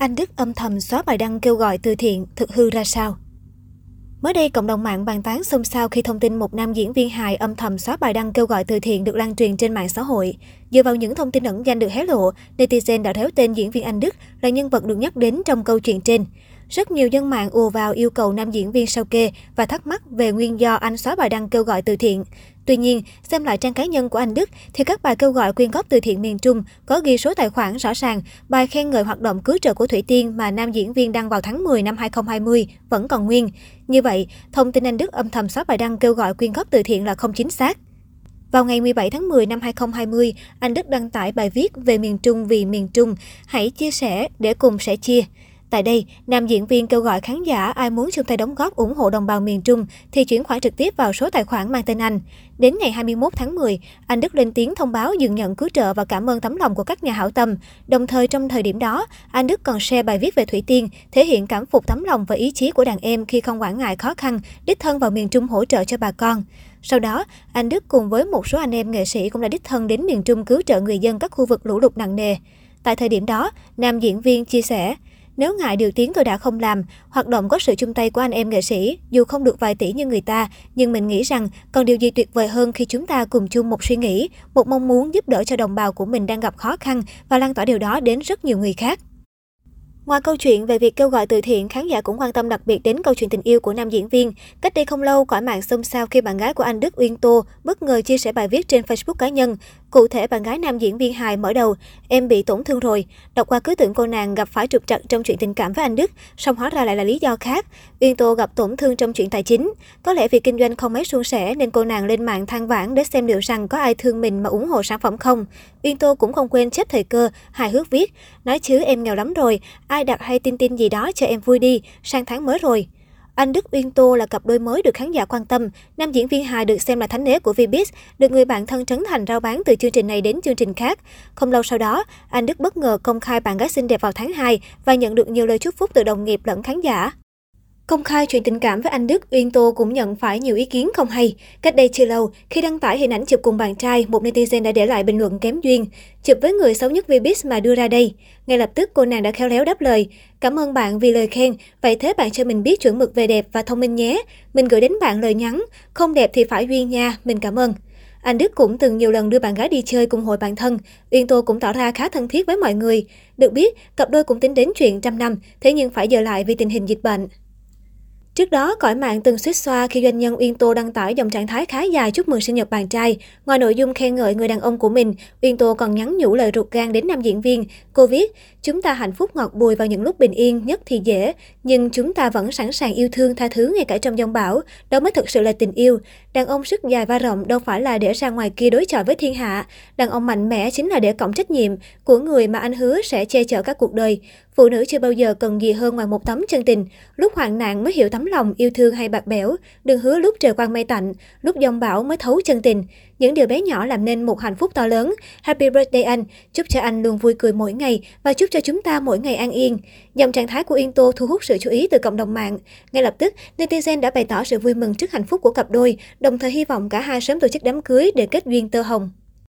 Anh Đức âm thầm xóa bài đăng kêu gọi từ thiện, thực hư ra sao? Mới đây, cộng đồng mạng bàn tán xôn xao khi thông tin một nam diễn viên hài âm thầm xóa bài đăng kêu gọi từ thiện được lan truyền trên mạng xã hội. Dựa vào những thông tin ẩn danh được hé lộ, netizen đã réo tên diễn viên Anh Đức là nhân vật được nhắc đến trong câu chuyện trên. Rất nhiều dân mạng ùa vào yêu cầu nam diễn viên sao kê và thắc mắc về nguyên do anh xóa bài đăng kêu gọi từ thiện. Tuy nhiên, xem lại trang cá nhân của anh Đức thì các bài kêu gọi quyên góp từ thiện miền Trung có ghi số tài khoản rõ ràng, bài khen ngợi hoạt động cứu trợ của Thủy Tiên mà nam diễn viên đăng vào tháng 10 năm 2020 vẫn còn nguyên. Như vậy, thông tin anh Đức âm thầm xóa bài đăng kêu gọi quyên góp từ thiện là không chính xác. Vào ngày 17 tháng 10 năm 2020, anh Đức đăng tải bài viết về miền Trung vì miền Trung. Hãy chia sẻ để cùng sẻ chia. Tại đây, nam diễn viên kêu gọi khán giả ai muốn chung tay đóng góp ủng hộ đồng bào miền Trung thì chuyển khoản trực tiếp vào số tài khoản mang tên anh. Đến ngày 21 tháng 10, anh Đức lên tiếng thông báo dừng nhận cứu trợ và cảm ơn tấm lòng của các nhà hảo tâm. Đồng thời trong thời điểm đó, anh Đức còn share bài viết về Thủy Tiên, thể hiện cảm phục tấm lòng và ý chí của đàn em khi không quản ngại khó khăn, đích thân vào miền Trung hỗ trợ cho bà con. Sau đó, anh Đức cùng với một số anh em nghệ sĩ cũng đã đích thân đến miền Trung cứu trợ người dân các khu vực lũ lụt nặng nề. Tại thời điểm đó, nam diễn viên chia sẻ, nếu ngại điều tiếng tôi đã không làm, hoạt động có sự chung tay của anh em nghệ sĩ, dù không được vài tỷ như người ta, nhưng mình nghĩ rằng còn điều gì tuyệt vời hơn khi chúng ta cùng chung một suy nghĩ, một mong muốn giúp đỡ cho đồng bào của mình đang gặp khó khăn và lan tỏa điều đó đến rất nhiều người khác. Ngoài câu chuyện về việc kêu gọi từ thiện, khán giả cũng quan tâm đặc biệt đến câu chuyện tình yêu của nam diễn viên. Cách đây không lâu, cõi mạng xôn xao khi bạn gái của anh Đức Uyên Tô bất ngờ chia sẻ bài viết trên Facebook cá nhân. Cụ thể, bạn gái nam diễn viên hài mở đầu, em bị tổn thương rồi. Đọc qua cứ tưởng cô nàng gặp phải trục trặc trong chuyện tình cảm với anh Đức, song hóa ra lại là lý do khác. Uyên Tô gặp tổn thương trong chuyện tài chính. Có lẽ vì kinh doanh không mấy suôn sẻ nên cô nàng lên mạng than vãn để xem liệu rằng có ai thương mình mà ủng hộ sản phẩm không. Uyên Tô cũng không quên chết thời cơ, hài hước viết, nói chứ em nghèo lắm rồi, ai đặt hay tin tin gì đó cho em vui đi, sang tháng mới rồi. Anh Đức Uyên Tô là cặp đôi mới được khán giả quan tâm. Nam diễn viên hài được xem là thánh nế của Vbiz, được người bạn thân Trấn Thành rao bán từ chương trình này đến chương trình khác. Không lâu sau đó, anh Đức bất ngờ công khai bạn gái xinh đẹp vào tháng 2 và nhận được nhiều lời chúc phúc từ đồng nghiệp lẫn khán giả. Công khai chuyện tình cảm với anh Đức, Uyên Tô cũng nhận phải nhiều ý kiến không hay. Cách đây chưa lâu, khi đăng tải hình ảnh chụp cùng bạn trai, một netizen đã để lại bình luận kém duyên. Chụp với người xấu nhất Vbiz mà đưa ra đây. Ngay lập tức cô nàng đã khéo léo đáp lời. Cảm ơn bạn vì lời khen, vậy thế bạn cho mình biết chuẩn mực về đẹp và thông minh nhé. Mình gửi đến bạn lời nhắn, không đẹp thì phải duyên nha, mình cảm ơn. Anh Đức cũng từng nhiều lần đưa bạn gái đi chơi cùng hội bạn thân. Uyên Tô cũng tỏ ra khá thân thiết với mọi người. Được biết, cặp đôi cũng tính đến chuyện trăm năm, thế nhưng phải giờ lại vì tình hình dịch bệnh. Trước đó, cõi mạng từng suýt xoa khi doanh nhân Uyên Tô đăng tải dòng trạng thái khá dài chúc mừng sinh nhật bạn trai. Ngoài nội dung khen ngợi người đàn ông của mình, Uyên Tô còn nhắn nhủ lời ruột gan đến nam diễn viên. Cô viết, chúng ta hạnh phúc ngọt bùi vào những lúc bình yên nhất thì dễ, nhưng chúng ta vẫn sẵn sàng yêu thương tha thứ ngay cả trong giông bão. Đó mới thực sự là tình yêu. Đàn ông sức dài và rộng đâu phải là để ra ngoài kia đối chọi với thiên hạ. Đàn ông mạnh mẽ chính là để cộng trách nhiệm của người mà anh hứa sẽ che chở các cuộc đời. Phụ nữ chưa bao giờ cần gì hơn ngoài một tấm chân tình. Lúc hoạn nạn mới hiểu tấm lòng yêu thương hay bạc bẽo. Đừng hứa lúc trời quang mây tạnh, lúc dòng bão mới thấu chân tình. Những điều bé nhỏ làm nên một hạnh phúc to lớn. Happy birthday anh. Chúc cho anh luôn vui cười mỗi ngày và chúc cho chúng ta mỗi ngày an yên. Dòng trạng thái của Yên Tô thu hút sự chú ý từ cộng đồng mạng. Ngay lập tức, netizen đã bày tỏ sự vui mừng trước hạnh phúc của cặp đôi, đồng thời hy vọng cả hai sớm tổ chức đám cưới để kết duyên tơ hồng.